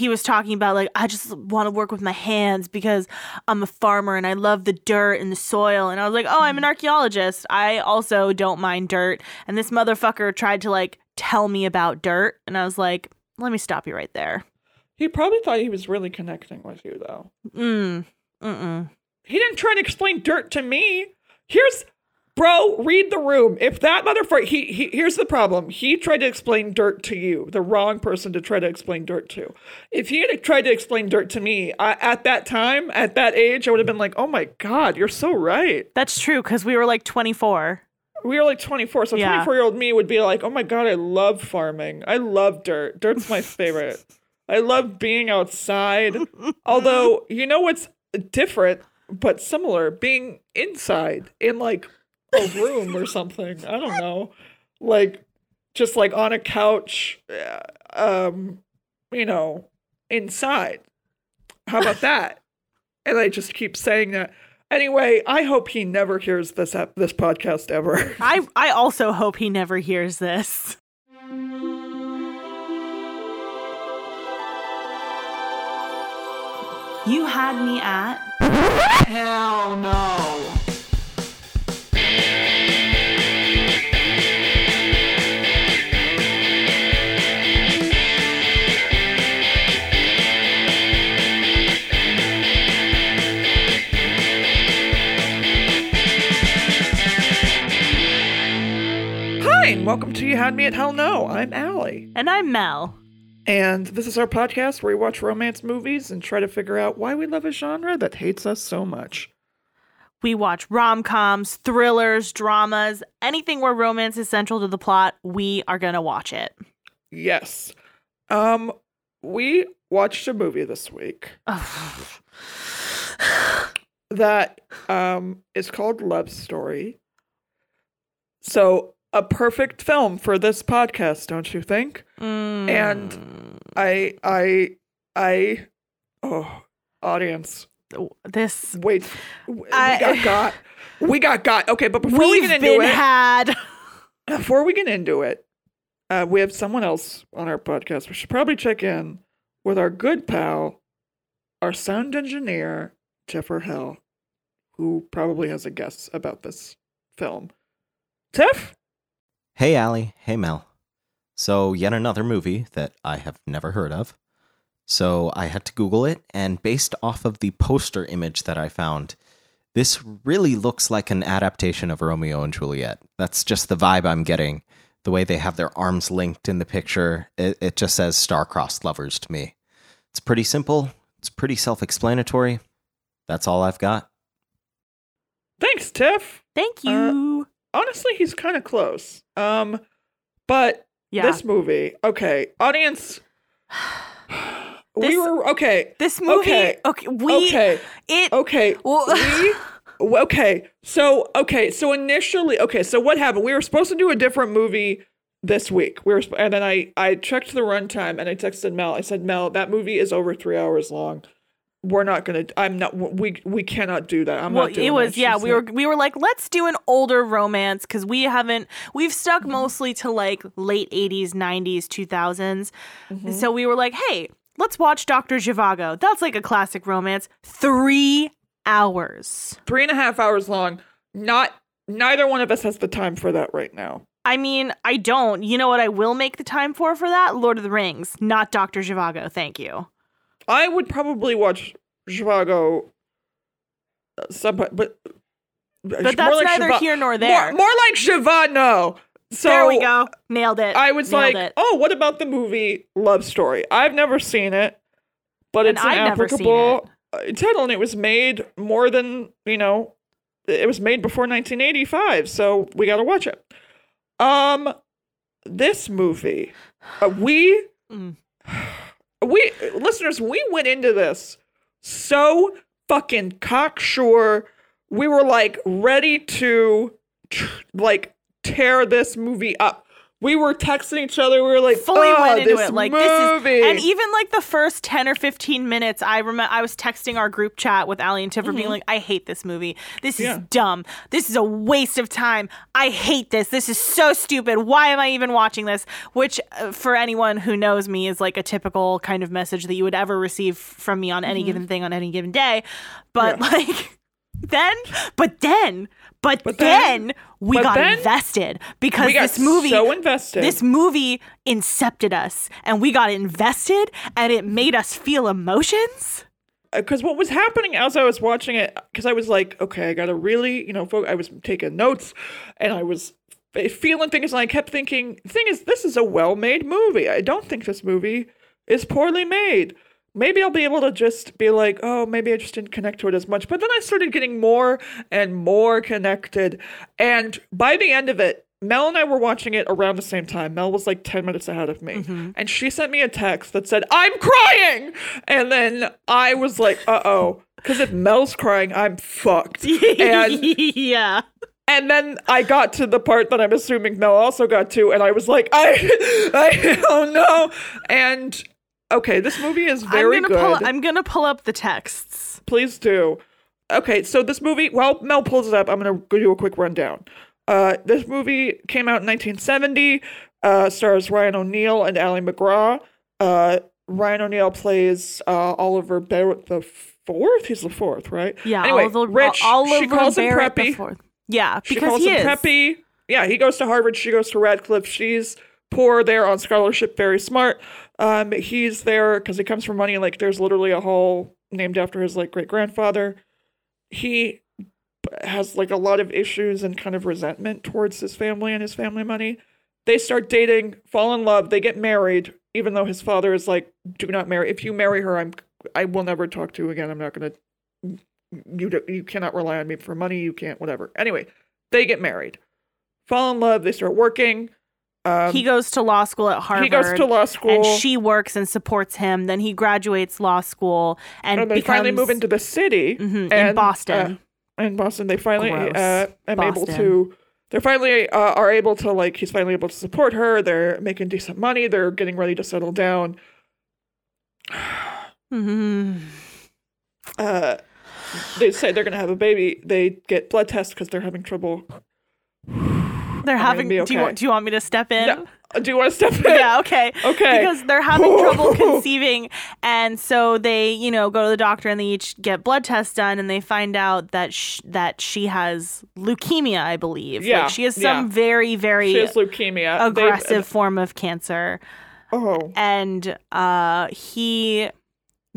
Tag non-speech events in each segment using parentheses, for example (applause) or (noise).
he was talking about like I just want to work with my hands because I'm a farmer and I love the dirt and the soil and I was like, "Oh, I'm an archaeologist. I also don't mind dirt." And this motherfucker tried to like tell me about dirt and I was like, "Let me stop you right there." He probably thought he was really connecting with you, though. Mm. Mm-mm. He didn't try to explain dirt to me. Here's, bro, read the room. If that motherfucker, he, he, here's the problem. He tried to explain dirt to you, the wrong person to try to explain dirt to. If he had tried to explain dirt to me I, at that time, at that age, I would have been like, oh my God, you're so right. That's true cuz we were like 24. We were like 24, so Yeah. 24 year old me would be like, oh my God, I love farming. I love dirt. Dirt's my favorite. I love being outside. (laughs) Although, you know what's different but similar? Being inside in like a room or something. I don't know. Like, just like on a couch, uh, um, you know, inside. How about (laughs) that? and I just keep saying that. Anyway, I hope he never hears this ep- this podcast ever. (laughs) I I also hope he never hears this. You had me at Hell no. And welcome to You Had Me at Hell No. I'm Allie. and I'm Mel. And this is our podcast where we watch romance movies and try to figure out why we love a genre that hates us so much. We watch rom coms, thrillers, dramas, anything where romance is central to the plot, we are gonna watch it. Yes. Um, we watched a movie this week (sighs) that um is called Love Story. So a perfect film for this podcast, don't you think? Mm. And I I I oh audience this wait w- I- we got got (laughs) we got got okay but before we get into been it had. before we get into it uh, we have someone else on our podcast we should probably check in with our good pal our sound engineer Jeffer Hell who probably has a guess about this film Tiff Hey, Allie. Hey, Mel. So, yet another movie that I have never heard of. So, I had to Google it, and based off of the poster image that I found, this really looks like an adaptation of Romeo and Juliet. That's just the vibe I'm getting. The way they have their arms linked in the picture, it, it just says star-crossed lovers to me. It's pretty simple, it's pretty self explanatory. That's all I've got. thanks Tiff Thank uh, you. Honestly he's kind of close um but yeah. this movie okay audience (sighs) we This- were okay This movie okay, okay, we okay it Okay. Well- we okay. So okay. So initially, okay. So what happened? We were supposed to do a different movie this week. We were, and then I I checked the runtime and I texted Mel. I said, Mel, that movie is over three hours long. We're not gonna. I'm not. We we cannot do that. I'm well, not doing it was yeah. We were we were like, let's do an older romance because we haven't we've stuck Mm-hmm. mostly to like late eighties, nineties, two thousands. Mhm. So we were like, hey, let's watch Doctor Zhivago. That's like a classic romance. Three hours. three and a half hours long. Not. Neither one of us has the time for that right now. I mean, I don't. You know what I will make the time for for that? Lord of the Rings, not Doctor Zhivago. Thank you. I would probably watch Zhivago. uh, Some, but But that's neither here nor there. More, more like Shivano. So there we go. Nailed it. I was Nailed like, it. oh, what about the movie Love Story? I've never seen it, but And it's an seen applicable uh, title, and it was made more than you know. It was made before 1985, so we got to watch it. Um, this movie, uh, we Mm. We listeners, we went into this so fucking cocksure. We were like ready to like tear this movie up. We were texting each other. We were like, fully oh, went into it like movie. this is and even like the first 10 or 15 minutes i remember i was texting our group chat with ali and tiffer being like i hate this movie this is Mm-hmm. Yeah. dumb this is a waste of time i hate this this is so stupid why am i even watching this which uh, for anyone who knows me is like a typical kind of message that you would ever receive from me on any given thing on any given day but Mm-hmm. Yeah. (laughs) like then but then but, But then, then- we but got then- invested because got this movie so invested. this movie incepted us and we got invested and it made us feel emotions. Uh, because what was happening as I was watching it, because I was like, okay, I gotta really, you know, I was taking notes, and I was feeling things, and I kept thinking, the thing is, this is a well-made movie. I don't think this movie is poorly made. Maybe I'll be able to just be like, oh, maybe I just didn't connect to it as much. But then I started getting more and more connected, and by the end of it. Mel and I were watching it around the same time. Mel was like 10 minutes ahead of me. And she sent me a text that said, I'm crying. And then I was like, uh oh. Because if Mel's crying, I'm fucked. And (laughs) yeah. and then I got to the part that I'm assuming Mel also got to, and I was like, I, (laughs) I don't know. And okay, this movie is very I'm gonna good. pull I'm gonna pull up the texts. Please do. Okay, so this movie, while Mel pulls it up, I'm going to do a quick rundown. Uh, this movie came out in 1970, uh, stars Ryan O'Neal and Ali MacGraw. Uh, Ryan O'Neal plays uh, Oliver Barrett the fourth. He's the fourth, right? Yeah, Anyway, Oliver, Rich, Oliver she calls him Barrett the Preppy. Yeah, She because calls he him is. Preppy. Yeah, he goes to Harvard. She goes to Radcliffe. She's poor there on scholarship, very smart. Um, he's there because he comes from money. Like, there's literally a hall named after his like great grandfather. He has like a lot of issues and kind of resentment towards his family and his family money. They start dating, fall in love. They get married, even though his father is like, "Do not marry. If you marry her, I'm, I will never talk to you again. I'm not gonna. You, do, you cannot rely on me for money. You can't, whatever. Anyway, they get married, fall in love. They start working. Um, He goes to law school at Harvard. he goes to law school, and she works and supports him. Then he graduates law school and, and they becomes, finally move into the city Mhm, in Boston. uh, in Boston, they finally uh, am able to. They finally uh, are able to like. He's finally able to support her. They're making decent money. They're getting ready to settle down. (sighs) Mhm. Uh, they say they're gonna have a baby. They get blood tests because they're having trouble. They're having. be Do you okay. do you want me to step in? No, do you want to step in? yeah, okay. Okay. Because they're having trouble (laughs) conceiving. And so they, you know, go to the doctor and they each get blood tests done and they find out that sh- that she has leukemia, I believe. Yeah, Like she has some yeah. very, very She has leukemia. Aggressive form of cancer. oh, And uh, he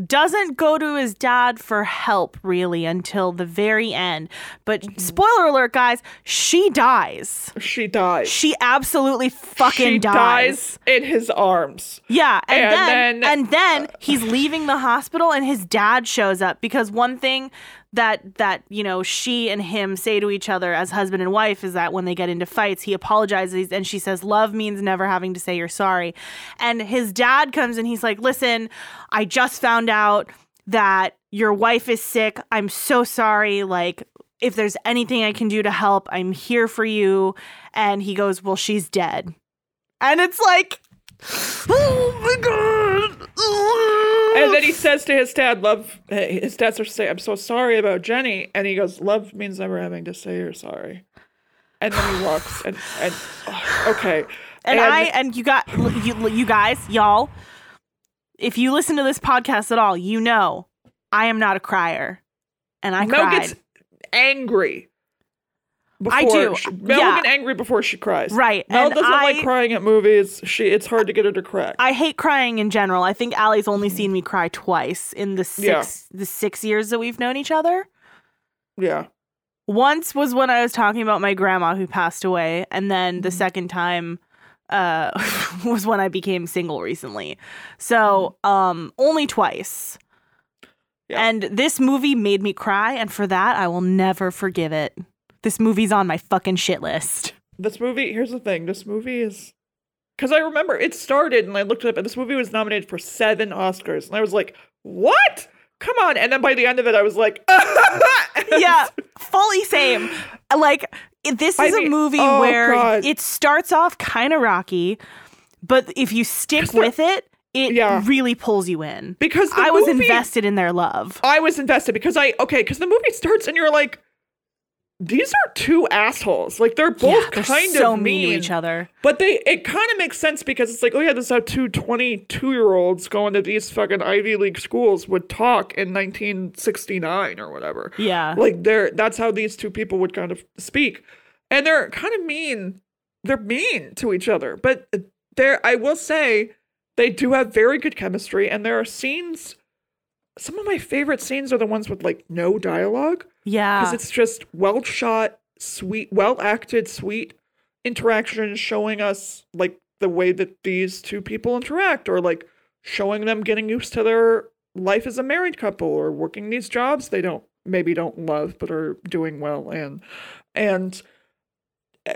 doesn't go to his dad for help really until the very end. But Mm-hmm. spoiler alert, guys, she dies. she dies. She absolutely fucking she dies. in his arms. Yeah, and, And then, then- and then he's leaving the hospital and his dad shows up because one thing that that you know she and him say to each other as husband and wife is that when they get into fights he apologizes and she says love means never having to say you're sorry. And his dad comes and he's like, "Listen, I just found out that your wife is sick. I'm so sorry. Like if there's anything I can do to help, I'm here for you." And he goes, "Well, she's dead." And it's like Oh my god! And then he says to his dad, "Love." His dad starts to say, "I'm so sorry about Jenny," and he goes, "Love means never having to say you're sorry." And then he walks, and and oh, okay, and, I and you got you, you guys, y'all. If you listen to this podcast at all, you know I am not a crier, and I Mel cried. gets angry. Before I do, She, Mel yeah. will get angry before she cries. Right, Mel and doesn't I- like crying at movies. She it's hard to get her to cry. I hate crying in general. I think Allie's only seen me cry twice in the six Yeah. the six years that we've known each other. yeah. Once was when I was talking about my grandma who passed away, and then Mm-hmm. the second time uh, (laughs) was when I became single recently. So, um, only twice. Yeah. And this movie made me cry, and for that, I will never forgive it. This movie's on my fucking shit list. This movie. Here's the thing. This movie is. Because I remember it started, and I looked it up, and this movie was nominated for seven Oscars, and I was like, "What? Come on!" And then by the end of it, I was like, (laughs) yeah, (laughs) fully same. Like this I is a movie oh, where God. it starts off kind of rocky, but if you stick with it, it Yeah. really pulls you in. because I was invested in their love. I was invested because I okay because the movie starts and you're like, these are two assholes. Like they're both yeah, they're kind so of mean to each other. But they it kind of makes sense because it's like, oh yeah, this is how two 22 year olds going to these fucking Ivy League schools would talk in 1969 or whatever. Yeah. Like they're that's how these two people would kind of speak. And they're kind of mean. They're mean to each other. But there I will say they do have very good chemistry and there are scenes some of my favorite scenes are the ones with like no dialogue Yeah. because it's just well shot, sweet, well acted, sweet interactions showing us like the way that these two people interact or like showing them getting used to their life as a married couple or working these jobs they don't maybe don't love but are doing well in and uh,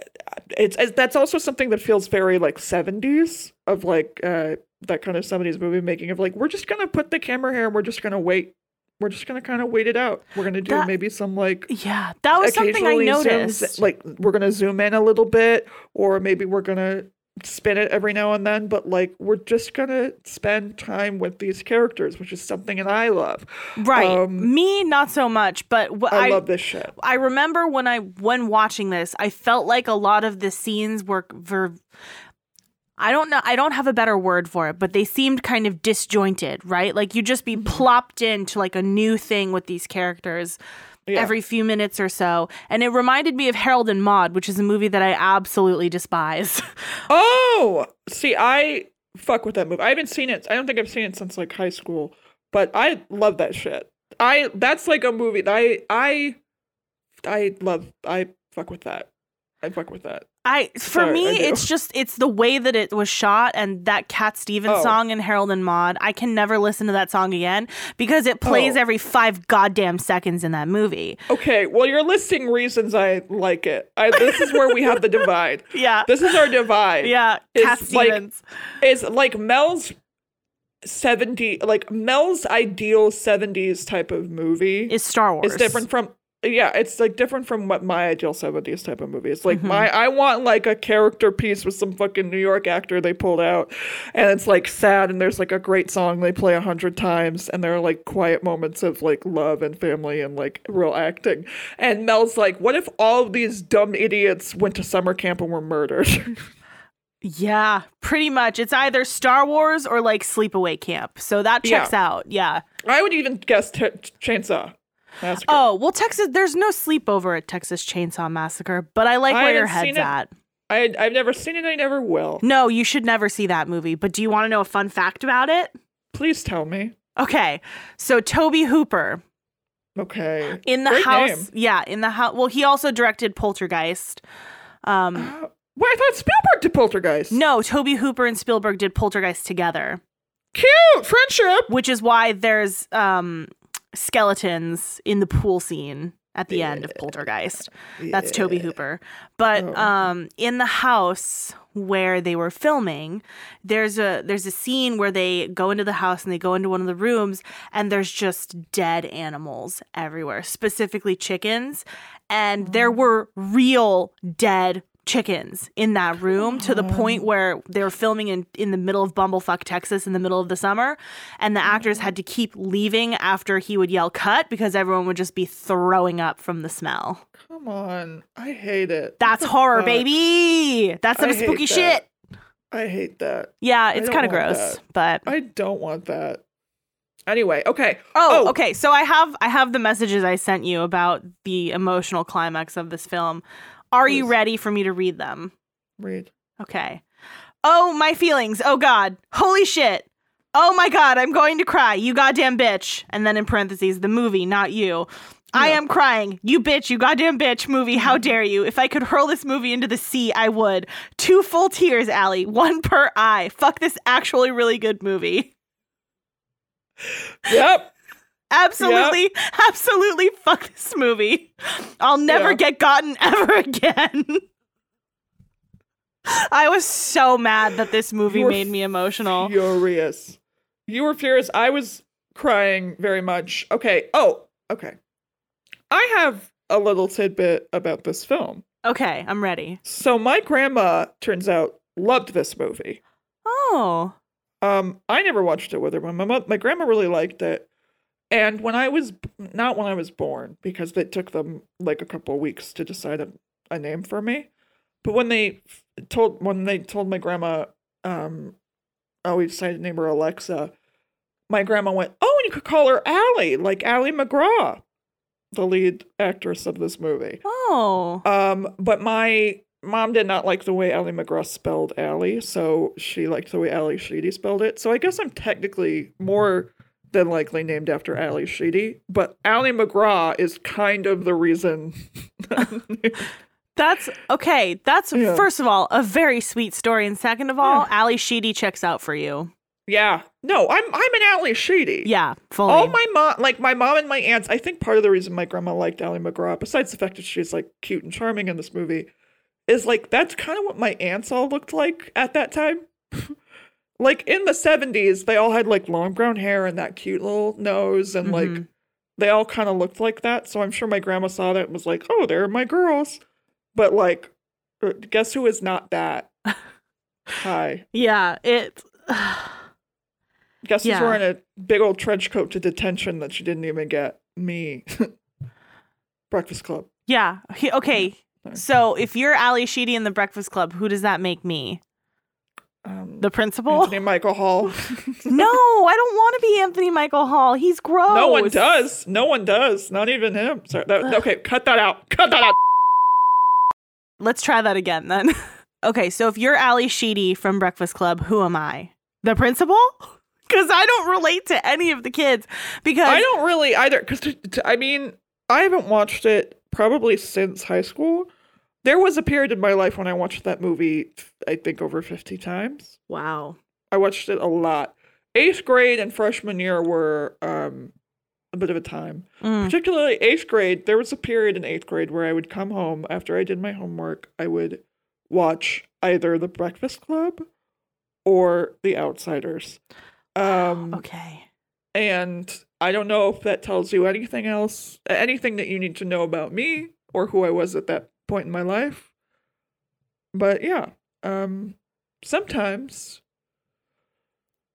it's, it's that's also something that feels very like 70s of like uh that kind of 70s movie making of like we're just gonna put the camera here and we're just gonna wait we're just gonna kind of wait it out we're gonna do That- maybe some like yeah. That was something I noticed. zooms- like we're gonna zoom in a little bit or maybe we're gonna spin it every now and then but like we're just gonna spend time with these characters which is something that i love right. um, Me, not so much. But wh- i, I, love this shit I remember when I when watching this, I felt like a lot of the scenes were ver- I don't know, I don't have a better word for it, but they seemed kind of disjointed, right? Like you just be Mm-hmm. plopped into like a new thing with these characters Yeah. every few minutes or so. And it reminded me of Harold and Maude, which is a movie that I absolutely despise. (laughs) oh see i fuck with that movie i haven't seen it i don't think i've seen it since like high school but i love that shit i that's like a movie that i i i love i fuck with that i fuck with that I for Sorry, me I it's just it's the way that it was shot and that Cat Stevens Oh. song in Harold and Maude. I can never listen to that song again because it plays Oh. every 5 goddamn seconds in that movie. okay well you're listing reasons i like it I, this is where we have the divide (laughs) Yeah. this is our divide yeah, It's Cat like- Stevens. is like Mel's 70 like Mel's ideal 70s type of movie is Star Wars. is different from yeah, it's like different from what my ideal 70s type of movie is. Like Mm-hmm. my I want like a character piece with some fucking New York actor they pulled out and it's like sad and there's like a great song they play a hundred times and there are like quiet moments of like love and family and like real acting. And Mel's like, what if all of these dumb idiots went to summer camp and were murdered? (laughs) Yeah, pretty much. It's either Star Wars or like Sleepaway Camp. So that Yeah. checks out. Yeah. I would even guess t- Chainsaw Massacre. Oh, well Texas there's no sleepover at Texas Chainsaw Massacre, but I like I where your head's it. at. I I've never seen it. I never will. No, you should never see that movie, but do you want to know a fun fact about it? Please tell me. Okay. So Tobe Hooper Okay. in the Great house name. yeah in the house well he also directed poltergeist um Uh, Well, I thought Spielberg did Poltergeist. no tobe hooper and spielberg did poltergeist together Cute friendship. which is why there's um skeletons in the pool scene at the end of poltergeist. That's tobe hooper. But Oh. um in the house where they were filming there's a there's a scene where they go into the house and they go into one of the rooms and there's just dead animals everywhere specifically chickens. And there were real dead chickens in that room to the oh. point where they were filming in, in the middle of bumblefuck texas in the middle of the summer and the actors had to keep leaving after he would yell cut because everyone would just be throwing up from the smell Come on. I hate it. that's horror, fuck? baby. That's some I spooky that. shit. I hate that. Yeah, it's kind of gross, that. but I don't want that. Anyway, okay. oh, Oh. okay. So I have I have the messages I sent you about the emotional climax of this film. Are you ready for me to read them? Read. Okay. Oh, my feelings. Oh God. Holy shit. Oh my God. I'm going to cry. You goddamn bitch. And then in parentheses, the movie, not you. I am crying. You bitch, you goddamn bitch movie. How mm-hmm. dare you? If I could hurl this movie into the sea, I would. Two full tears, Allie. One per eye. Fuck this actually really good movie. Yep. Absolutely, absolutely fuck this movie. I'll never Yeah. get gotten (laughs) ever again. I was so mad that this movie made me emotional. Furious. You were furious. I was crying very much. Okay. Oh, okay. I have a little tidbit about this film. Okay, I'm ready. So my grandma turns out loved this movie. Oh. Um, I never watched it with her, but my mo- my grandma really liked it. And when I was not when I was born, because it took them like a couple of weeks to decide a, a name for me. But when they told when they told my grandma, um, oh, we decided to name her Alexa. My grandma went, oh, and you could call her Allie, like Ali MacGraw, the lead actress of this movie. Oh. Um, but my mom did not like the way Ali MacGraw spelled Allie, so she liked the way Ally Sheedy spelled it. So I guess I'm technically more than likely named after Ally Sheedy, but Ali MacGraw is kind of the reason. (laughs) That's okay. That's Yeah. first of all a very sweet story, and second of all, Ally Sheedy checks out for you. yeah, no, I'm I'm an Ally Sheedy. Yeah, fully. All my mom, like my mom and my aunts, I think part of the reason my grandma liked Ali MacGraw, besides the fact that she's like cute and charming in this movie, is like that's kind of what my aunts all looked like at that time. (laughs) like in the 70s, they all had like long brown hair and that cute little nose, and like Mhm. they all kind of looked like that. So I'm sure my grandma saw that and was like, oh, they're my girls. But like, uh, guess who is not that? (laughs) Hi. yeah, it. Guess who's wearing a big old trench coat to detention that she didn't even get? Me. (laughs) Breakfast Club. yeah. okay. So if you're Ally Sheedy in the Breakfast Club, who does that make me? Um, The principal? Anthony Michael Hall. (laughs) no, I don't want to be Anthony Michael Hall. He's gross. no one does. No one does. Not even him. Sorry. That, okay, cut that out. Cut that out. Let's try that again then. (laughs) okay, so if you're Ally Sheedy from Breakfast Club, who am I? The principal? (laughs) Because I don't relate to any of the kids. Because I don't really either. Because I mean, I haven't watched it probably since high school. There was a period in my life when I watched that movie. I think over fifty times. Wow. I watched it a lot. Eighth grade and freshman year were um, a bit of a time. Mm. Particularly eighth grade, there was a period in eighth grade where I would come home after I did my homework. I would watch either The Breakfast Club or The Outsiders. Um, (gasps) Okay. And I don't know if that tells you anything else, anything that you need to know about me or who I was at that point in my life. But yeah, um, sometimes,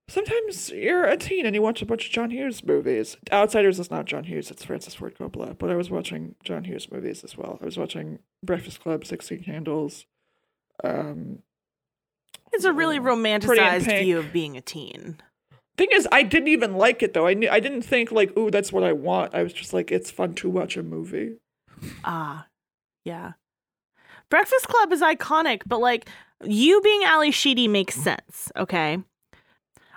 sometimes you're a teen and you watch a bunch of John Hughes movies. Outsiders is not John Hughes; it's Francis Ford Coppola. But I was watching John Hughes movies as well. I was watching Breakfast Club, Sixteen Candles. Um, It's a really Pretty romanticized view of being a teen. Thing is, I didn't even like it though. I knew I didn't think like, "Ooh, that's what I want." I was just like, "It's fun to watch a movie." Ah, yeah. Breakfast Club is iconic, but like you being Ally Sheedy makes sense, okay?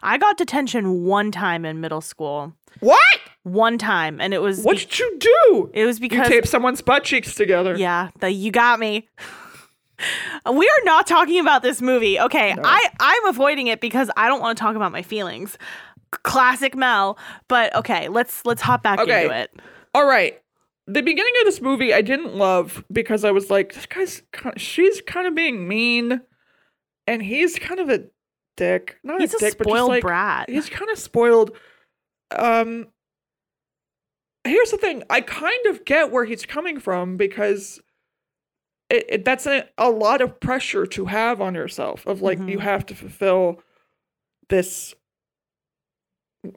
I got detention one time in middle school. What? One time, and it was What did you do? it was because You taped someone's butt cheeks together. Yeah, the, you got me. (laughs) we are not talking about this movie. Okay, No. I I'm avoiding it because I don't want to talk about my feelings. Classic Mel, but okay, let's let's hop back Okay. into it. All right. The beginning of this movie I didn't love because I was like, this guy's kind she's kind of being mean, and he's kind of a dick. Not He's a a dick, but just spoiled like brat. he's kind of spoiled. Um. Here's the thing. I kind of get where he's coming from because it, it that's a, a lot of pressure to have on yourself of like you Mhm. have to fulfill this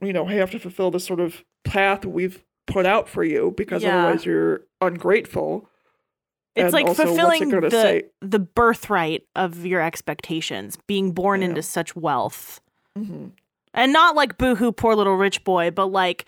you know you have to fulfill this sort of path we've put out for you because Yeah. otherwise you're ungrateful It's and like also, what's it fulfilling the say? the birthright of your expectations, being born Yeah. into such wealth. Mhm. And not like boohoo, poor little rich boy, but like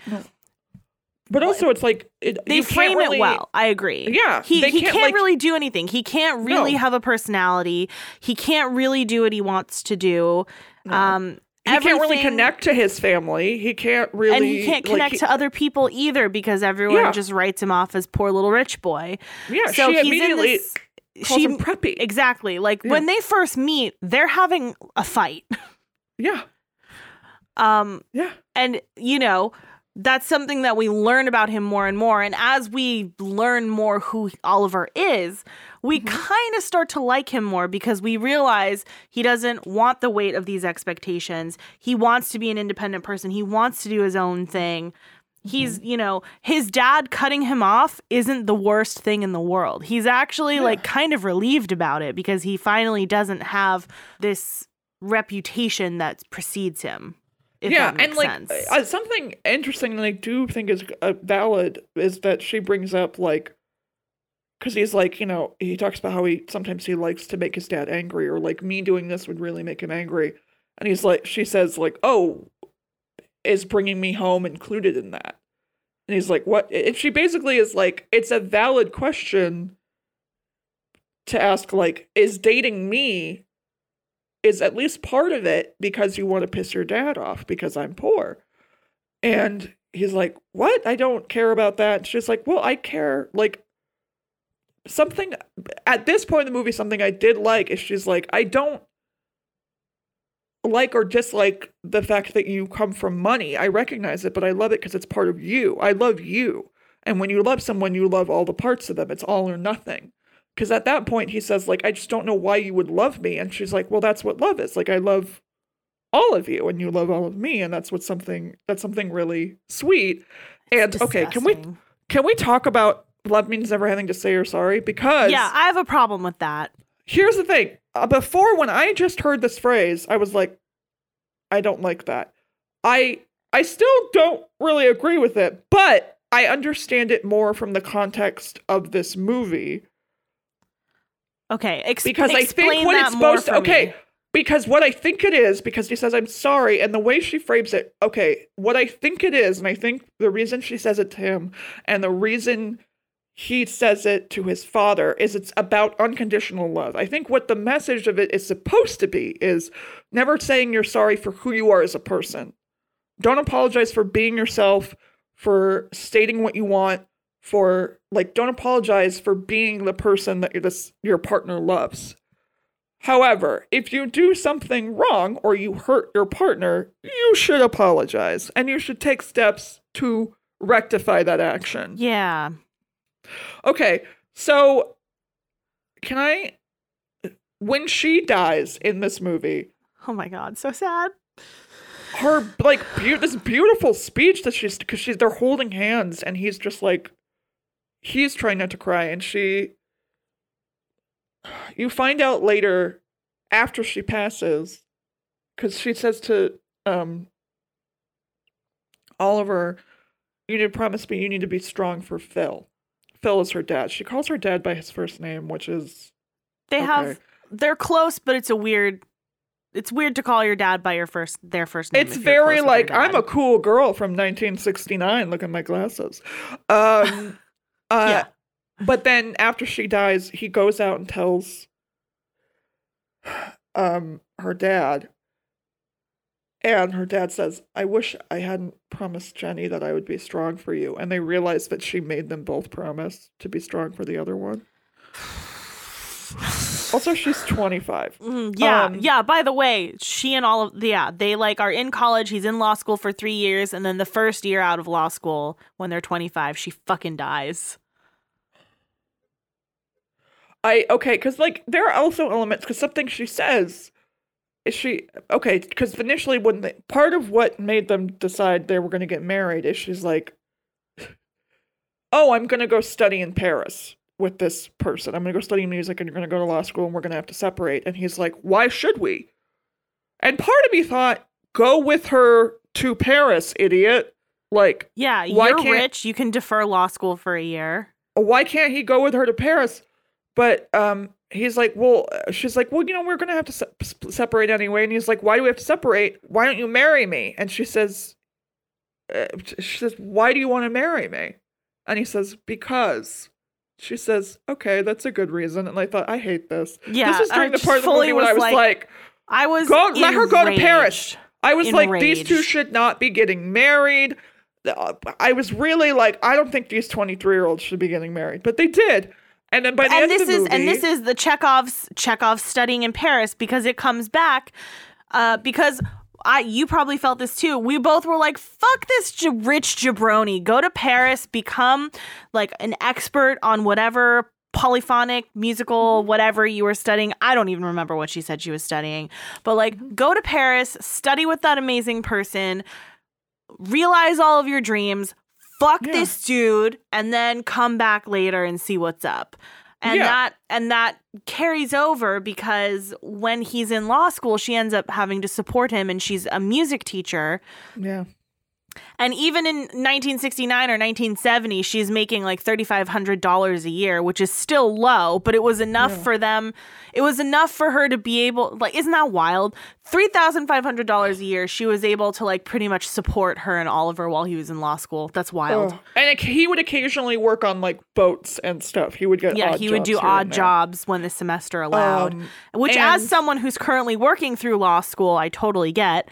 but also it's like it, they frame really- it well. I agree. Yeah, He he can't, can't, like- really do anything. He can't really No. have a personality. He can't really do what he wants to do. No. Um he can't really connect to his family he can't really and he can't like, connect he- to other people either because everyone Yeah. just writes him off as poor little rich boy. yeah so she he's immediately in this calls she him preppy exactly like Yeah. when they first meet, they're having a fight. (laughs) yeah Um yeah and you know that's something that we learn about him more and more and as we learn more who oliver is we Mm-hmm. kind of start to like him more because we realize he doesn't want the weight of these expectations he wants to be an independent person he wants to do his own thing He's, Mm-hmm. you know, his dad cutting him off isn't the worst thing in the world. He's actually like kind of relieved about it because he finally doesn't have this reputation that precedes him. Yeah, and like uh, something interesting that I do think is uh, valid is that she brings up like, because he's like, you know, he talks about how he sometimes he likes to make his dad angry, or like me doing this would really make him angry, and he's like, she says like, oh, is bringing me home included in that? And he's like, what? And she basically is like, it's a valid question to ask, like, is dating me is at least part of it because you want to piss your dad off because I'm poor. And he's like, What? I don't care about that. She's like, Well, I care. Like, something at this point in the movie, something I did like is she's like, I don't like or dislike the fact that you come from money. I recognize it, but I love it because it's part of you. I love you. And when you love someone, you love all the parts of them. It's all or nothing. Because at that point, he says, like, I just don't know why you would love me. And she's like, well, that's what love is. Like, I love all of you and you love all of me. And that's what something, that's something really sweet. And okay, can we, can we talk about love means never having to say you're sorry? Because Yeah, I have a problem with that. here's the thing. Uh, before, when I just heard this phrase, I was like, I don't like that. I, I still don't really agree with it, but I understand it more from the context of this movie Okay, ex- because I think what it's supposed to okay me. because what I think it is because she says I'm sorry and the way she frames it okay what I think it is and I think the reason she says it to him and the reason he says it to his father is it's about unconditional love. I think what the message of it is supposed to be is never saying you're sorry for who you are as a person. Don't apologize for being yourself, for stating what you want, for like don't apologize for being the person that your this your partner loves. However, if you do something wrong or you hurt your partner, you should apologize and you should take steps to rectify that action. Yeah. Okay, so can I when she dies in this movie, Oh my god, so sad. her like beau- this beautiful speech that she's because she's they're holding hands and he's just like he's trying not to cry and she you find out later after she passes because she says to um Oliver you need to promise me you need to be strong for Phil. Phil is her dad. She calls her dad by his first name, which is They Okay. have they're close, but it's a weird it's weird to call your dad by your first their first name. It's very like I'm a cool girl from 1969. Look at my glasses. Um, (laughs) uh, Yeah. But then after she dies, he goes out and tells (sighs) um her dad, and her dad says, "I wish I hadn't promised Jenny that I would be strong for you." And they realize that she made them both promise to be strong for the other one. (sighs) Also, she's 25. Mhm, yeah, Um, yeah. By the way, she and all of yeah, they like are in college. He's in law school for three years, and then the first year out of law school, when they're twenty five, she fucking dies. I okay, because like there are also elements because something she says she okay because initially when they, part of what made them decide they were going to get married is she's like, oh, I'm going to go study in Paris with this person. I'm going to go study music and you're going to go to law school and we're going to have to separate. And he's like, why should we? And part of me thought, go with her to Paris, idiot. Like, Yeah, you're rich. You can defer law school for a year. why can't he go with her to Paris? But um, he's like, well, she's like, well, you know, we're gonna have to se- separate anyway. And he's like, why do we have to separate? Why don't you marry me? And she says, uh, she says, why do you want to marry me? And he says, because. She says, okay, that's a good reason. And I thought, I hate this. Yeah, this is during I the part of the movie when I was was like- like, I was go, let her go to Paris. I was like, these two should not be getting married. Uh, I was really like, I don't think these 23 year olds should be getting married, but they did. And then by the and end this of the is movie, and this is the Chekhov's Chekhov's studying in Paris because it comes back uh, because I you probably felt this too. We both were like, "Fuck this j- rich jabroni. Go to Paris, become like an expert on whatever." polyphonic musical whatever you were studying i don't even remember what she said she was studying but like go to paris study with that amazing person realize all of your dreams fuck Yeah. this dude and then come back later and see what's up. And Yeah. that and that carries over because when he's in law school, she ends up having to support him and she's a music teacher. Yeah. And even in 1969 or 1970, she's making like $3,500 a year, which is still low, but it was enough Yeah. for them. It was enough for her to be able, like, isn't that wild? $3,500 a year. She was able to, like, pretty much support her and Oliver while he was in law school. That's wild. Ugh. And it, he would occasionally work on like boats and stuff. He would get yeah, he would do odd jobs when the semester allowed. Um, which, as someone who's currently working through law school, I totally get.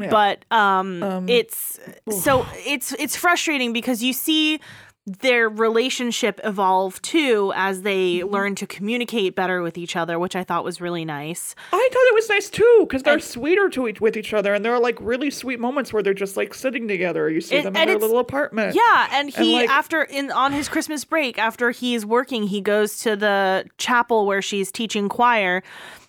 Yeah. But um, Um, it's so it's it's frustrating because you see their relationship evolve too as they Mm-hmm. learn to communicate better with each other, which I thought was really nice. I thought it was nice too because they're And- sweeter to each, with each other, and there are like really sweet moments where they're just like sitting together. You see And- them in their little apartment. Yeah, and he like- after in on his Christmas break after he's working, he goes to the chapel where she's teaching choir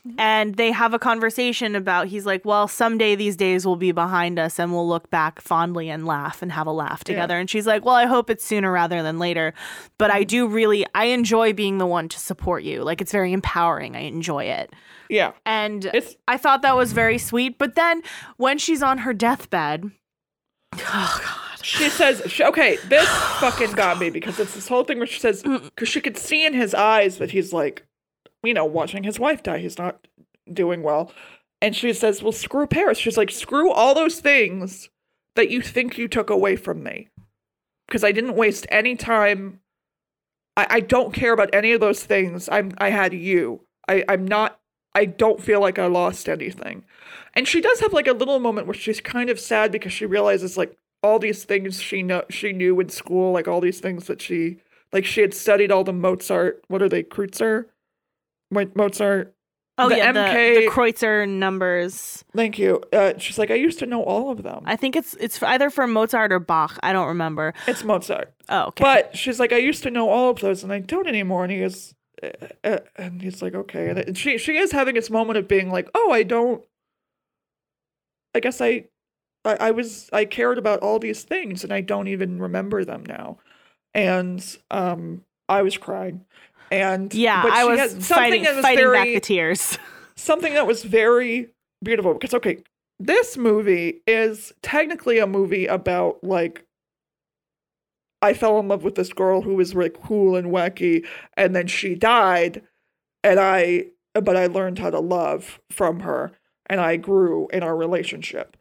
Mm-hmm. and they have a conversation about he's like, "Well, someday these days will be behind us and we'll look back fondly and laugh and have a laugh together." And she's like, "Well, I hope it's sooner rather than later, but Mm-hmm. I do really I enjoy being the one to support you. Like it's very empowering. I enjoy it." yeah. And It's I thought that was very sweet, but then when she's on her deathbed, (sighs) oh god. She says, she, okay, this fucking got me because it's this whole thing where she says, (sighs) Mm. because she could see in his eyes that he's like, you know, watching his wife die. He's not doing well. And she says, well, screw Paris. She's like, screw all those things that you think you took away from me. Because I didn't waste any time. I, I don't care about any of those things. I'm I had you. I, I'm not I don't feel like I lost anything. And she does have like a little moment where she's kind of sad because she realizes like all these things she know she knew in school, like all these things that she like she had studied all the Mozart. What are they? Kreutzer, Mo- Mozart. Oh The yeah, the, MK the Kreutzer numbers. Thank you. Uh, she's like, I used to know all of them. I think it's it's either for Mozart or Bach. I don't remember. it's Mozart. Oh, okay. But she's like, I used to know all of those, and I don't anymore. And he goes, uh, uh, and he's like, okay. And she she is having this moment of being like, oh, I don't. I guess I, I, I was I cared about all these things, and I don't even remember them now. And um, I was crying. And yeah, I she was fighting that was fighting very, back the tears. (laughs) something that was very beautiful. Because okay this movie is technically a movie about like i fell in love with this girl who was really cool and wacky and then she died and i but i learned how to love from her and i grew in our relationship.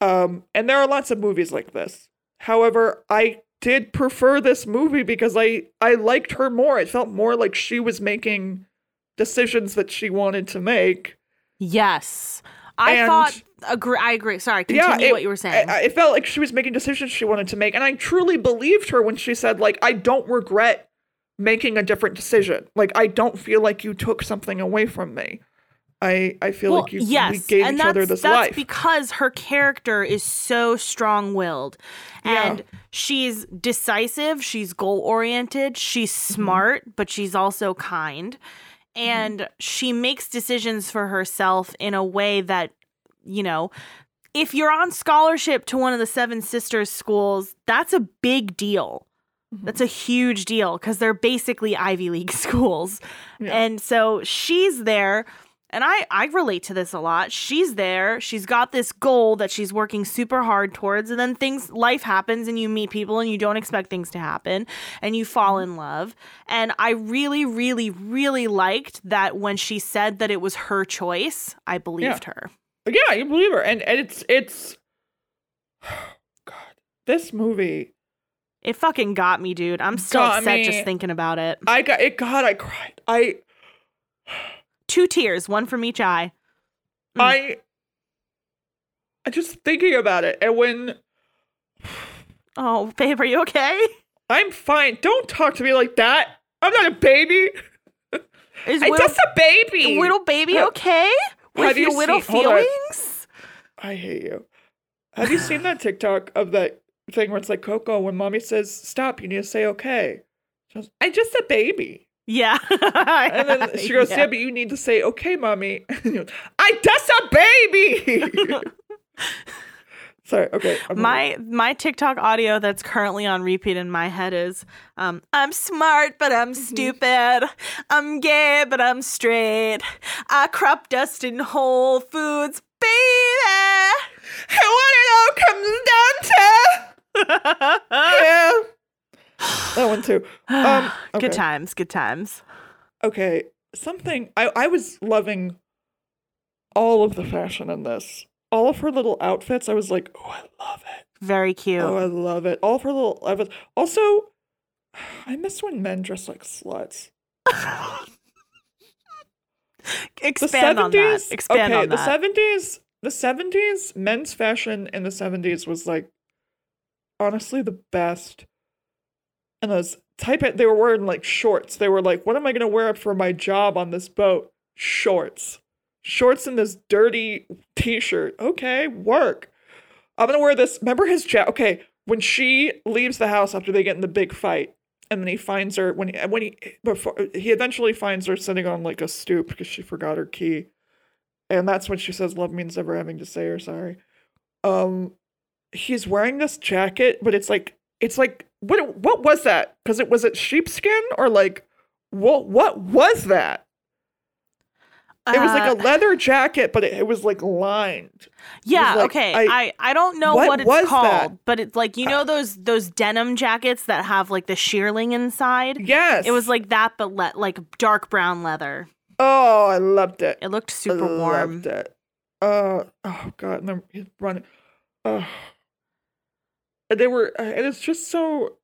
Um and there are lots of movies like this. However i did prefer this movie because i i liked her more it felt more like she was making decisions that she wanted to make. Yes, I And- thought. Agree. I agree. Sorry. Continue it, what you were saying. I- It felt like she was making decisions she wanted to make, and I truly believed her when she said, "Like I don't regret making a different decision. Like I don't feel like you took something away from me. I I feel well, like you yes, we gave and each that's, other this that's life." because her character is so strong-willed, Yeah. and she's decisive. She's goal-oriented. She's Mm-hmm. smart, but she's also kind, and she makes decisions for herself in a way that, you know, if you're on scholarship to one of the Seven Sisters schools, that's a big deal. Mm-hmm. That's a huge deal because they're basically Ivy League (laughs) schools. Yeah. And so she's there. And I, I relate to this a lot. She's there. She's got this goal that she's working super hard towards. And then things, life happens and you meet people and you don't expect things to happen and you fall Mm-hmm. in love. And I really, really, really liked that when she said that it was her choice, I believed her. yeah, you believe her, and, and it's it's. (sighs) God, this movie. It fucking got me, dude. I'm still Got upset me. just thinking about it. I got it. God, I cried. I Two tears, one from each eye. Mm. I. I just thinking about it, and when Oh, babe, are you okay? I'm fine. Don't talk to me like that. I'm not a baby. Is I'm just a baby. little baby okay? With have you your little seen- feelings? I hate you. Have you (sighs) seen that TikTok of that thing where it's like Coco when mommy says stop, you need to say okay. She goes, I'm just a baby. Yeah. And then (laughs) she goes, yeah, but you need to say okay, mommy. (laughs) I'm just a baby. (laughs) Sorry. Okay. I'm My my TikTok audio that's currently on repeat in my head is um I'm smart but I'm Mm-hmm. stupid. I'm gay but I'm straight. I crop dust in Whole Foods, baby. Hey, what it all comes down to. yeah. (gasps) That one too. Um, (sighs) okay. Good times, good times. Okay. Something I I was loving all of the fashion in this. All of her little outfits. I was like, oh, I love it. Very cute. Oh, I love it. All of her little outfits. Also, I miss when men dress like sluts. (sighs) Expand on that. Expand okay, on the that. seventies, the seventies, men's fashion in the seventies was like honestly the best. And those type it, they were wearing like shorts. They were like, "What am I gonna wear for my job on this boat? Shorts, shorts, and this dirty t-shirt. Okay, work. I'm gonna wear this. Remember his jacket? Okay, when she leaves the house after they get in the big fight, and then he finds her when he when he before he eventually finds her sitting on like a stoop because she forgot her key, and that's when she says, "Love means never having to say or sorry." Um, he's wearing this jacket, but it's like it's like what what was that? Because it was it sheepskin or like what what was that? It was like Uh, a leather jacket, but it, it was like lined. Yeah, like, okay. I- I, I don't know What what, it's was called, that? but it's like you know those those denim jackets that have like the shearling inside. Yes, It was like that, but le- like dark brown leather. oh, I loved it. It looked super warm. I loved it. Uh, oh god, and then he's running. Oh, and they were, uh, and it's just so.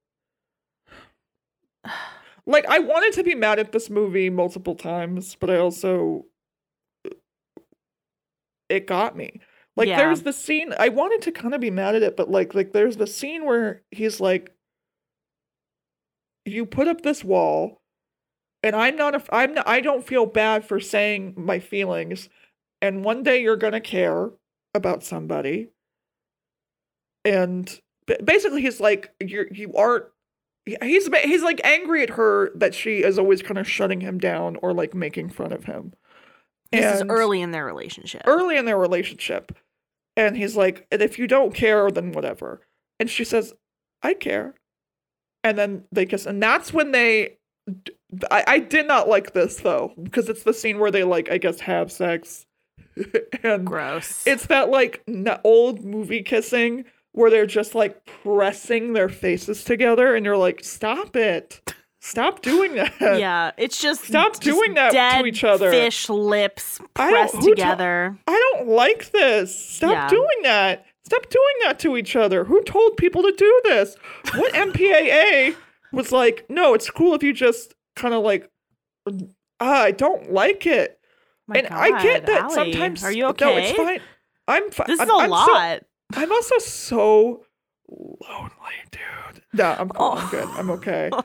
Like I wanted to be mad at this movie multiple times, but I also it got me. Like Yeah. there's the scene I wanted to kind of be mad at it, but like like there's the scene where he's like you put up this wall and I'm not a, I'm not, I don't feel bad for saying my feelings and one day you're going to care about somebody and basically he's like you're you aren't he's he's like angry at her that she is always kind of shutting him down or like making fun of him. This is early in their relationship. early in their relationship. And he's like, and if you don't care, then whatever. And she says, I care. And then they kiss. And that's when they. I, I did not like this though, because it's the scene where they, like, I guess, have sex. (laughs) and Gross. it's that, like, n- old movie kissing where they're just, like, pressing their faces together. And you're like, stop it. Stop doing that. yeah, it's just Stop just doing that to each other. Fish lips I pressed to- together. I don't like this. Stop Yeah. doing that. Stop doing that to each other. Who told people to do this? What MPAA was like, no, it's cool if you just kind of like, ah, I don't like it. My and I get that Allie, sometimes. Are you No, it's fine. I'm fine. This is a I'm so- lot. I'm also so lonely, dude. No, I'm cool. I'm Oh. good. I'm okay. (laughs)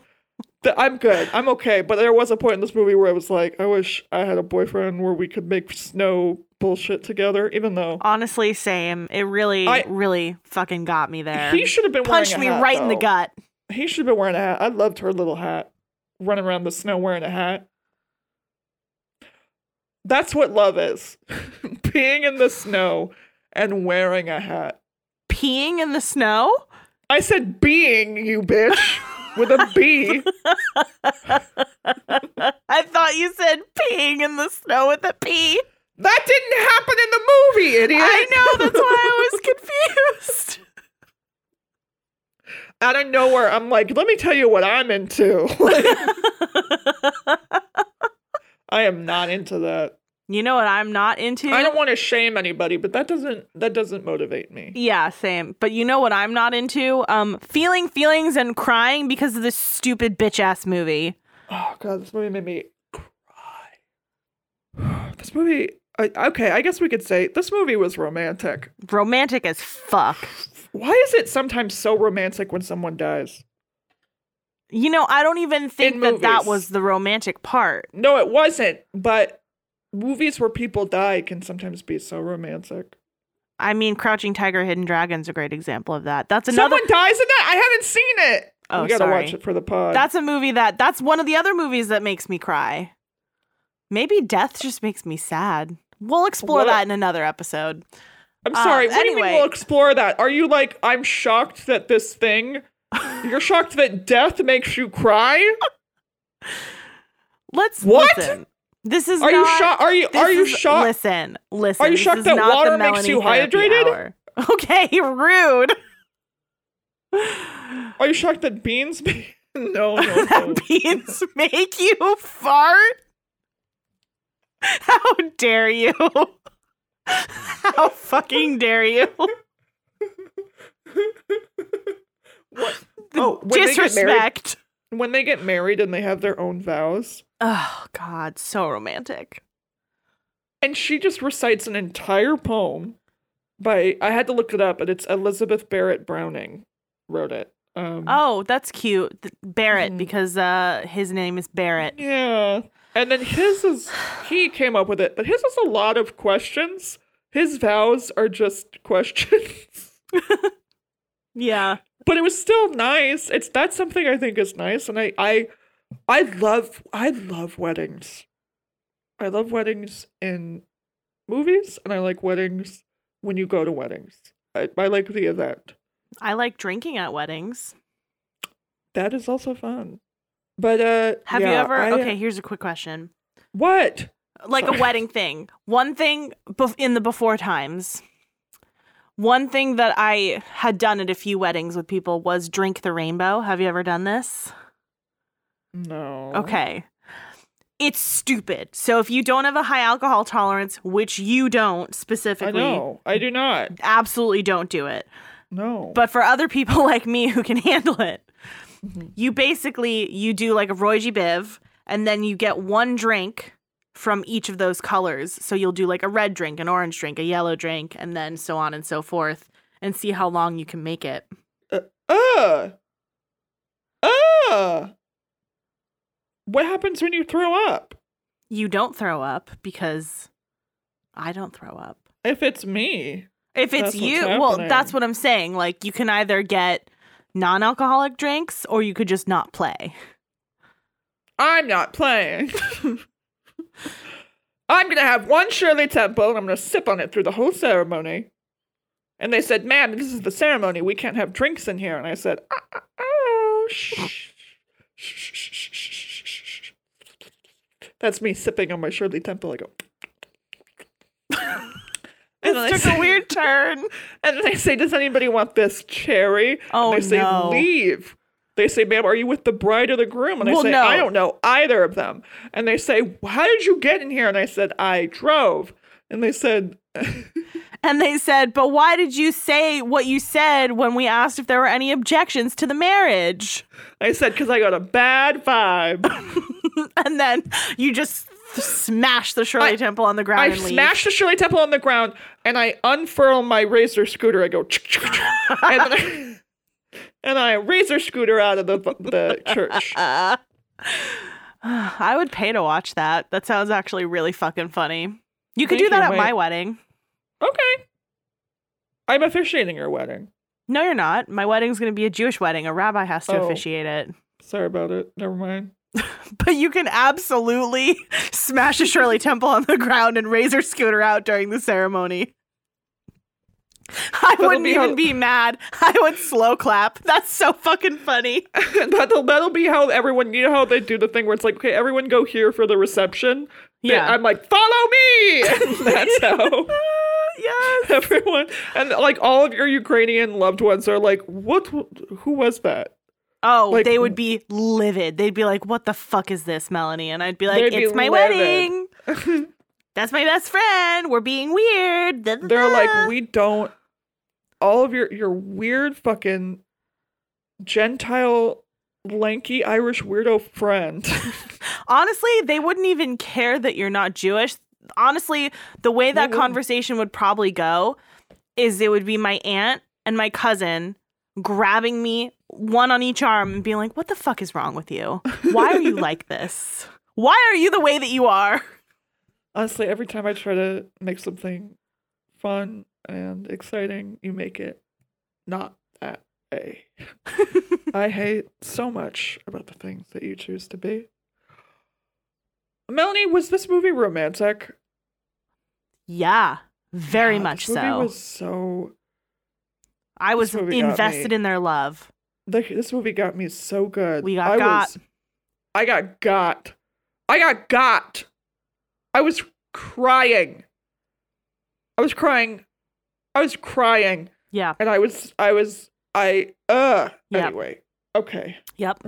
I'm good. I'm okay. But there was a point in this movie where I was like, I wish I had a boyfriend where we could make snow bullshit together, even though Honestly, same. It really, I- really fucking got me there. he should have been Punched wearing me a hat, right in the gut. He should have been wearing a hat. I loved her little hat, running around the snow wearing a hat. That's what love is. (laughs) Being in the snow and wearing a hat. Peeing in the snow? I said being, you bitch, with a B. (laughs) I thought you said peeing in the snow with a P. That didn't happen in the movie, idiot. I know, that's why I was (laughs) confused. Out of nowhere, I'm like, let me tell you what I'm into. (laughs) I am not into that. You know what I'm not into? I don't want to shame anybody, but that doesn't that doesn't motivate me. Yeah, same. But you know what I'm not into? Um, feeling feelings and crying because of this stupid bitch ass movie. Oh god, this movie made me cry. (sighs) this movie I, okay, I guess we could say this movie was romantic. Romantic as fuck. Why is it sometimes so romantic when someone dies? You know, I don't even think In that that was the romantic part. No, it wasn't, but movies where people die can sometimes be so romantic. I mean, Crouching Tiger, Hidden Dragon's a great example of that. That's another. Someone dies in that? I haven't seen it. Oh, we gotta sorry. watch it for the pod. That's a movie that. That's one of the other movies that makes me cry. Maybe death just makes me sad. We'll explore What- that in another episode. I'm Uh, sorry. what do you anyway. mean we'll explore that? Are you like, I'm shocked that this thing, (laughs) you're shocked that death makes you cry? Let's What? listen. This is Are you not- shocked? Are you are you is- shocked? Listen, listen. Are you shocked that water makes you hydrated? hour. (laughs) Okay, rude. Are you shocked that beans (laughs) make No, no, (laughs) no. beans make you fart? How dare you? How fucking dare you? What? Oh, when they get married, Disrespect. when they get married and they have their own vows, Oh God, so romantic. and she just recites an entire poem by I had to look it up, but it's Elizabeth Barrett Browning wrote it. Um, Oh, that's cute. Barrett, Mhm. because uh his name is Barrett. Yeah. And then his is (sighs) he came up with it, but his is a lot of questions. His vows are just (laughs) questions. (laughs) Yeah. but it was still nice. It's that's something I think is nice and I I I love I love weddings. I love weddings in movies and I like weddings when you go to weddings. I, I like the event. I like drinking at weddings. That is also fun. But uh Have you ever I- Okay, here's a quick question. What? Like Sorry. a wedding thing. One thing bef- in the before times. One thing that I had done at a few weddings with people was drink the rainbow. Have you ever done this? No. Okay. It's stupid. So if you don't have a high alcohol tolerance, which you don't I specifically, know. I do not. absolutely don't do it. No. But for other people (laughs) like me who can handle it, Mhm. you basically you do like a Roy G. Biv, and then you get one drink from each of those colors. So you'll do like a red drink, an orange drink, a yellow drink, and then so on and so forth, and see how long you can make it. Uh. Uh. What happens when you throw up? You don't throw up because I don't throw up. If it's me. If it's you, well, that's what I'm saying. Like you can either get non-alcoholic drinks or you could just not play. I'm not playing. I'm gonna have one Shirley Temple and I'm gonna sip on it through the whole ceremony. And they said, "Ma'am, this is the ceremony. We can't have drinks in here." And I said, "Ah, ah, "Oh, shh, shh, shh, shh." That's me sipping on my Shirley Temple. I go. (laughs) And I This took a weird turn. (laughs) And then I say, "Does anybody want this cherry?" Oh, and they say, no. "Leave." They say, "Ma'am, are you with the bride or the groom?" And I Well, say, no. "I don't know either of them." And they say, "How did you get in here?" And I said, "I drove." And they said, (laughs) And they said, but why did you say what you said when we asked if there were any objections to the marriage? "I said because I got a bad vibe." (laughs) and then you just smash the Shirley I- Temple on the ground I and leave. the Shirley Temple on the ground, and I unfurl my razor scooter. I go, and I, (laughs) and I razor scooter out of the the church. (sighs) I would pay to watch that. That sounds actually really fucking funny. You could Thank do that at wait. my wedding. Okay, I'm officiating your wedding. No, you're not. My wedding's going to be a Jewish wedding. A rabbi has to Oh. officiate it. Sorry about it. Never mind. (laughs) But you can absolutely (laughs) smash a Shirley Temple on the ground and razor scooter out during the ceremony. I That'll wouldn't be even how- be mad. (laughs) I would slow clap. That's so fucking funny. that'll that'll be how everyone you know how they do the thing where it's like okay everyone go here for the reception Yeah. i'm like follow me and that's how yes. everyone and like all of your ukrainian loved ones are like what who was that Oh, Like- they would be livid. They'd be like, "What the fuck is this, Melanie?" And I'd be like, They'd be "It's my livid. wedding. (laughs) That's my best friend. We're being weird." Da, da, they're da." like we don't all of your your weird fucking gentile lanky irish weirdo friend (laughs) Honestly, they wouldn't even care that you're not Jewish. Honestly, the way that conversation would probably go is it would be my aunt and my cousin grabbing me one on each arm and being like, "What the fuck is wrong with you? Why are you like this? Why are you the way that you are?" honestly every time i try to make something fun and exciting you make it not that way (laughs) I hate so much about the things that you choose to be. Melanie, was this movie romantic? Yeah. Very God, much so. Was so I was this movie got invested in their love. The, this movie got me so good. We got I got. Was, I got got. I got got. I was crying. I was crying. I was crying, Yeah. and I was I was I uh Yep. anyway. Okay. Yep.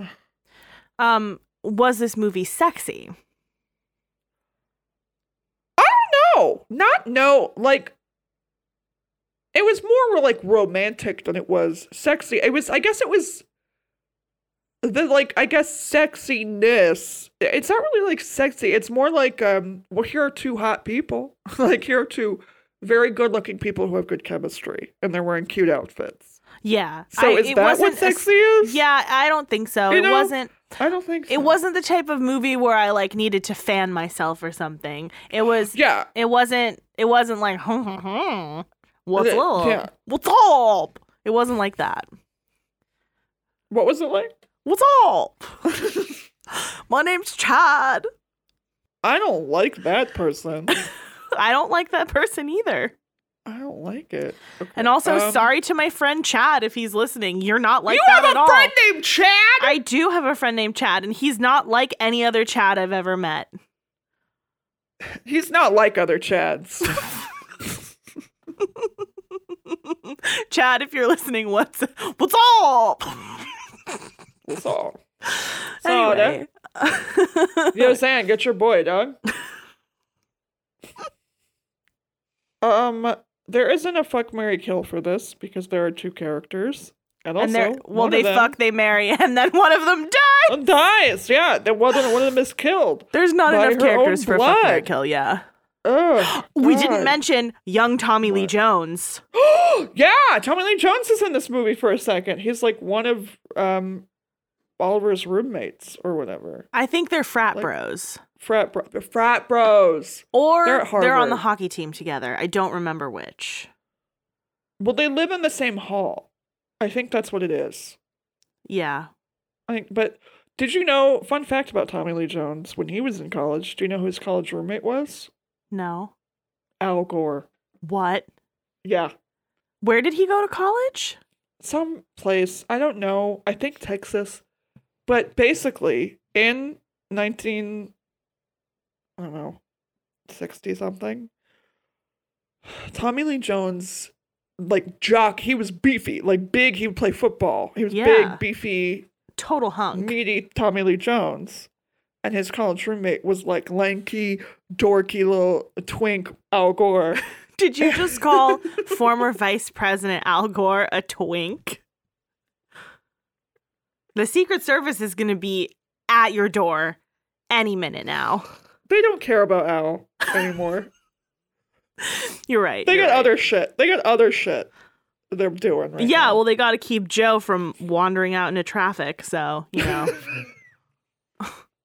Um, was this movie sexy? I don't know. Not no. Like it was more like romantic than it was sexy. It was. I guess it was the like. I guess sexiness. It's not really like sexy. It's more like um. Well, here are two hot people. (laughs) like here are two very good-looking people who have good chemistry, and they're wearing cute outfits. Yeah. So I- is it that what wasn't a s- sexy is? Yeah, I don't think so. You it know, wasn't. I don't think so. It wasn't the type of movie where I like needed to fan myself or something. It was. Yeah. It wasn't. It wasn't like. (laughs) "Hmm, hmm, hmm. What's up? yeah. What's up? It wasn't like that. What was it like? What's up? (laughs) My name's Chad. I don't like that person. (laughs) I don't like that person either. I don't like it. Okay, And also, um, sorry to my friend Chad if he's listening. You're not like you that have at a all. friend named Chad. I do have a friend named Chad, and he's not like any other Chad I've ever met. He's not like other Chads. (laughs) Chad, if you're listening, what's what's up? That's all. So, Anyway. You know, saying, get your boy, dog. um, there isn't a fuck Mary kill for this because there are two characters, and also and they're well, they them fuck, they marry, (laughs) and then one of them dies. dies. Yeah, the one one of them is killed. There's not enough characters for a fuck, marry, kill. Yeah, Ugh, (gasps) we didn't mention young Tommy Lee What? Jones. (gasps) yeah, Tommy Lee Jones is in this movie for a second. He's like one of um Oliver's roommates or whatever. I think they're frat Like- bros, Frat bro- frat bros. or They're at they're on the hockey team together. I don't remember which. Well, they live in the same hall. I think that's what it is. Yeah, I think, but did you know? Fun fact about Tommy Lee Jones: when he was in college, do you know who his college roommate was? No, Al Gore. what? Yeah, Where did he go to college? some place I don't know. I think Texas, but basically in nineteen, I don't know, sixty something. Tommy Lee Jones, like jock, he was beefy, like big. He would play football. He was Yeah. big, beefy, Total hunk. meaty Tommy Lee Jones. And his college roommate was like lanky, dorky little twink Al Gore. (laughs) Did you just call former Vice President Al Gore a twink? The Secret Service is going to be at your door any minute now. They don't care about Al anymore. (laughs) You're right. they you're got right. other shit. They got other shit they're doing right yeah, now. well, they got to keep Joe from wandering out into traffic. So, you know. (laughs)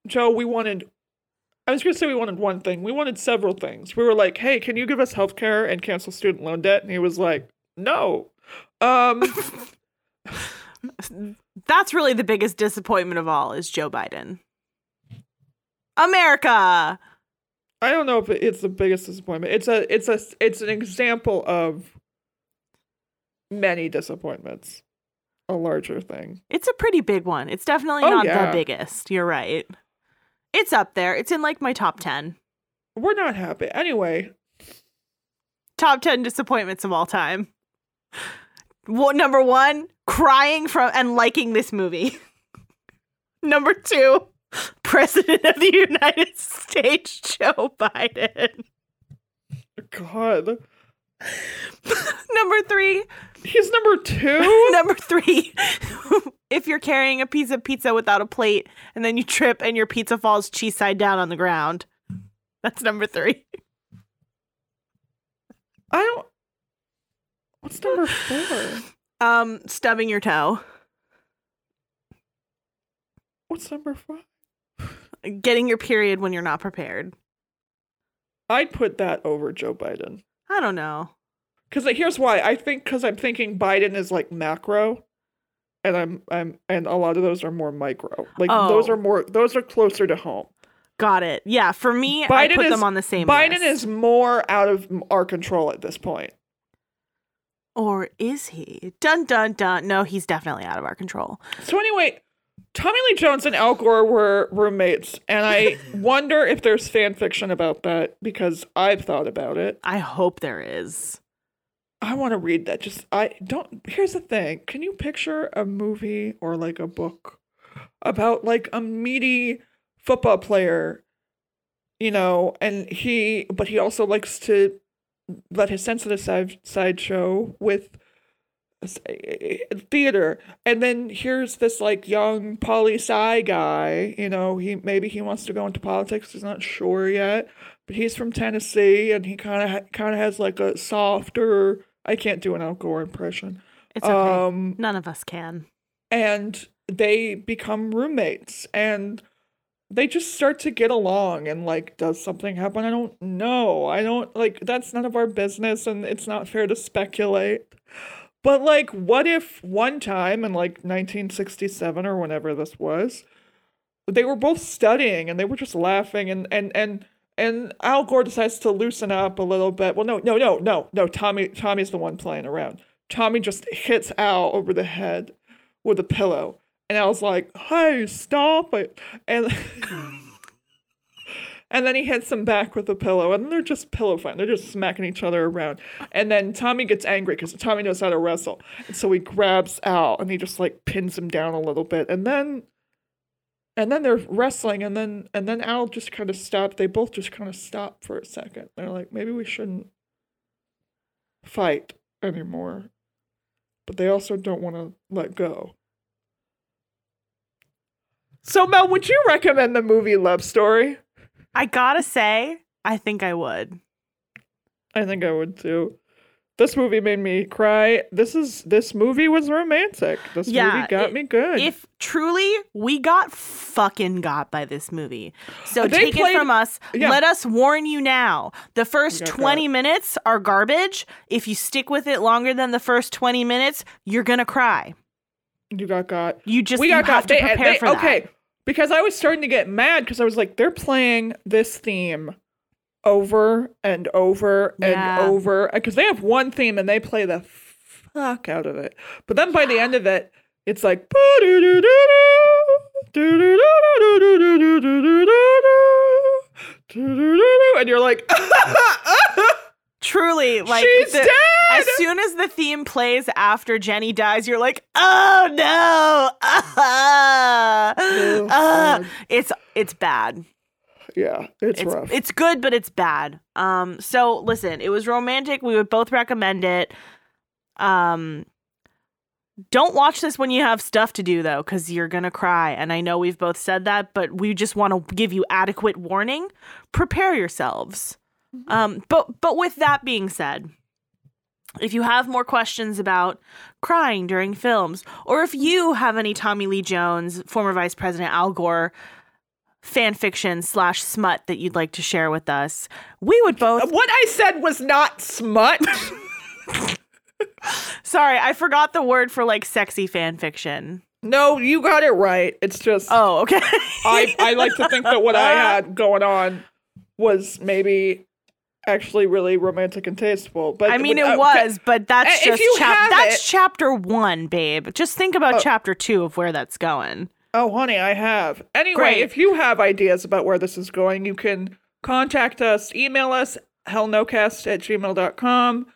Joe, we wanted. I was gonna say we wanted one thing. We wanted several things. We were like, "Hey, can you give us health care and cancel student loan debt?" And he was like, "No." Um, (laughs) That's really the biggest disappointment of all is Joe Biden. America. I don't know if it's the biggest disappointment. It's a, it's a, it's an example of many disappointments. A larger thing. It's a pretty big one. It's definitely Oh, not yeah. the biggest. You're right. It's up there. It's in like my top 10. We're not happy. Anyway, Top 10 disappointments of all time. Well, number one, crying from and liking this movie. (laughs) number two, President of the United (laughs) States, Joe Biden. God, (laughs) number three, he's number two. (laughs) number three, (laughs) if you're carrying a piece of pizza without a plate and then you trip and your pizza falls cheese side down on the ground. That's number three. I don't. What's number four? Um, stubbing your toe. What's number five? Getting your period when you're not prepared. I'd put that over Joe Biden. I don't know. Because here's why. I think because I'm thinking Biden is like macro, and I'm I'm and a lot of those are more micro. Like those Oh. are more those are closer to home. Got it. Yeah, for me, I Biden put is them on the same Biden list. is more out of our control at this point. Or is he? Dun dun dun. No, he's definitely out of our control. So anyway, Tommy Lee Jones and Al Gore were roommates, and I (laughs) wonder if there's fan fiction about that because I've thought about it. I hope there is. I want to read that. Just I don't. Here's the thing: Can you picture a movie or like a book about like a meaty football player, you know, and he, but he also likes to let his sensitive side side show with theater, and then here's this like young poli sci guy. You know, he maybe he wants to go into politics. He's not sure yet, but he's from Tennessee, and he kind of kind of has like a softer. I can't do an Gore impression. It's okay. Um, None of us can. and they become roommates and they just start to get along and like does something happen i don't know i don't like that's none of our business and it's not fair to speculate but like what if one time in like 1967 or whenever this was they were both studying and they were just laughing and and and and Al Gore decides to loosen up a little bit. Well, no, no, no, no, no. Tommy, Tommy's the one playing around. Tommy just hits Al over the head with a pillow, and Al's like, "Hey, stop it!" And (laughs) and then he hits him back with a pillow, and they're just pillow fighting. They're just smacking each other around. And then Tommy gets angry because Tommy knows how to wrestle, and so he grabs Al and he just like pins him down a little bit, and then and then they're wrestling and then and then Al just kind of stopped. They both just kind of stop for a second. They're like, maybe we shouldn't fight anymore. But they also don't want to let go. So Mel, would you recommend the movie Love Story? I gotta say, I think I would. I think I would too. This movie made me cry. This is this movie was romantic. This Yeah, movie got it- me good. If truly we got fucking got by this movie. So They take played- it from us. yeah. Let us warn you now. The first 20 got. minutes are garbage. If you stick with it longer than the first 20 minutes, you're going to cry. you got got. You just we got have got. to They- prepare they- for okay, that. Because I was starting to get mad because I was like, they're playing this theme over and over and Yeah. over because they have one theme and they play the fuck out of it. But then by the end of it, it's like and you're like, Truly, like she's the- dead. as soon as the theme plays after Jenny dies, you're like, "Oh no." Oh, ah." God. it's it's bad. yeah, it's, it's rough. it's good, but it's bad. Um, so listen, it was romantic. We would both recommend it. Um, don't watch this when you have stuff to do though, because you're gonna cry. And I know we've both said that, but we just want to give you adequate warning. Prepare yourselves. Um, but but with that being said. If you have more questions about crying during films, or if you have any Tommy Lee Jones, former Vice President Al Gore fan fiction slash smut that you'd like to share with us, we would both. what I said was not smut. (laughs) Sorry, I forgot the word for like sexy fan fiction. no, you got it right. It's just Oh, okay. I, I like to think that what I had (laughs) going on was maybe actually really romantic and tasteful. But I mean, it uh, was, but that's just chap- that's it- chapter one, babe. Just think about Oh. chapter two of where that's going. Oh, honey, I have. Anyway, Great. if you have ideas about where this is going, you can contact us, email us, hellnocast at gmail.com,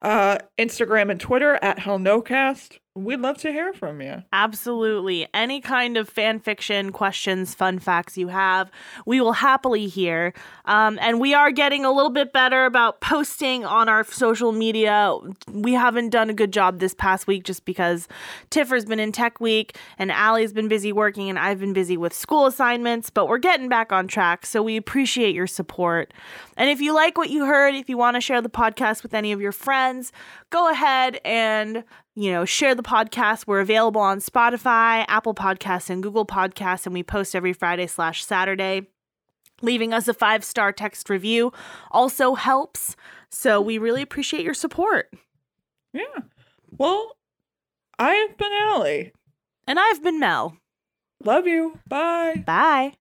uh, Instagram and Twitter at hellnocast. We'd love to hear from you. Absolutely. Any kind of fan fiction, questions, fun facts you have, we will happily hear. Um, and we are getting a little bit better about posting on our social media. We haven't done a good job this past week just because Tiffer's been in tech week and Allie's been busy working and I've been busy with school assignments, but we're getting back on track. So we appreciate your support. And if you like what you heard, if you want to share the podcast with any of your friends, go ahead and you know, share the podcast. We're available on Spotify, Apple Podcasts, and Google Podcasts, and we post every Friday slash Saturday. Leaving us a five star text review also helps. So we really appreciate your support. Yeah. Well, I have been Allie. And I've been Mel. Love you. Bye. Bye.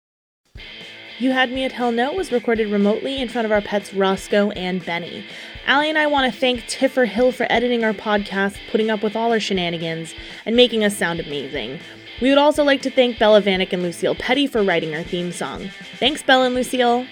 You Had Me at Hell No was recorded remotely in front of our pets Roscoe and Benny. Allie and I want to thank Tiffer Hill for editing our podcast, putting up with all our shenanigans, and making us sound amazing. We would also like to thank Bella Vanek and Lucille Petty for writing our theme song. Thanks, Bella and Lucille.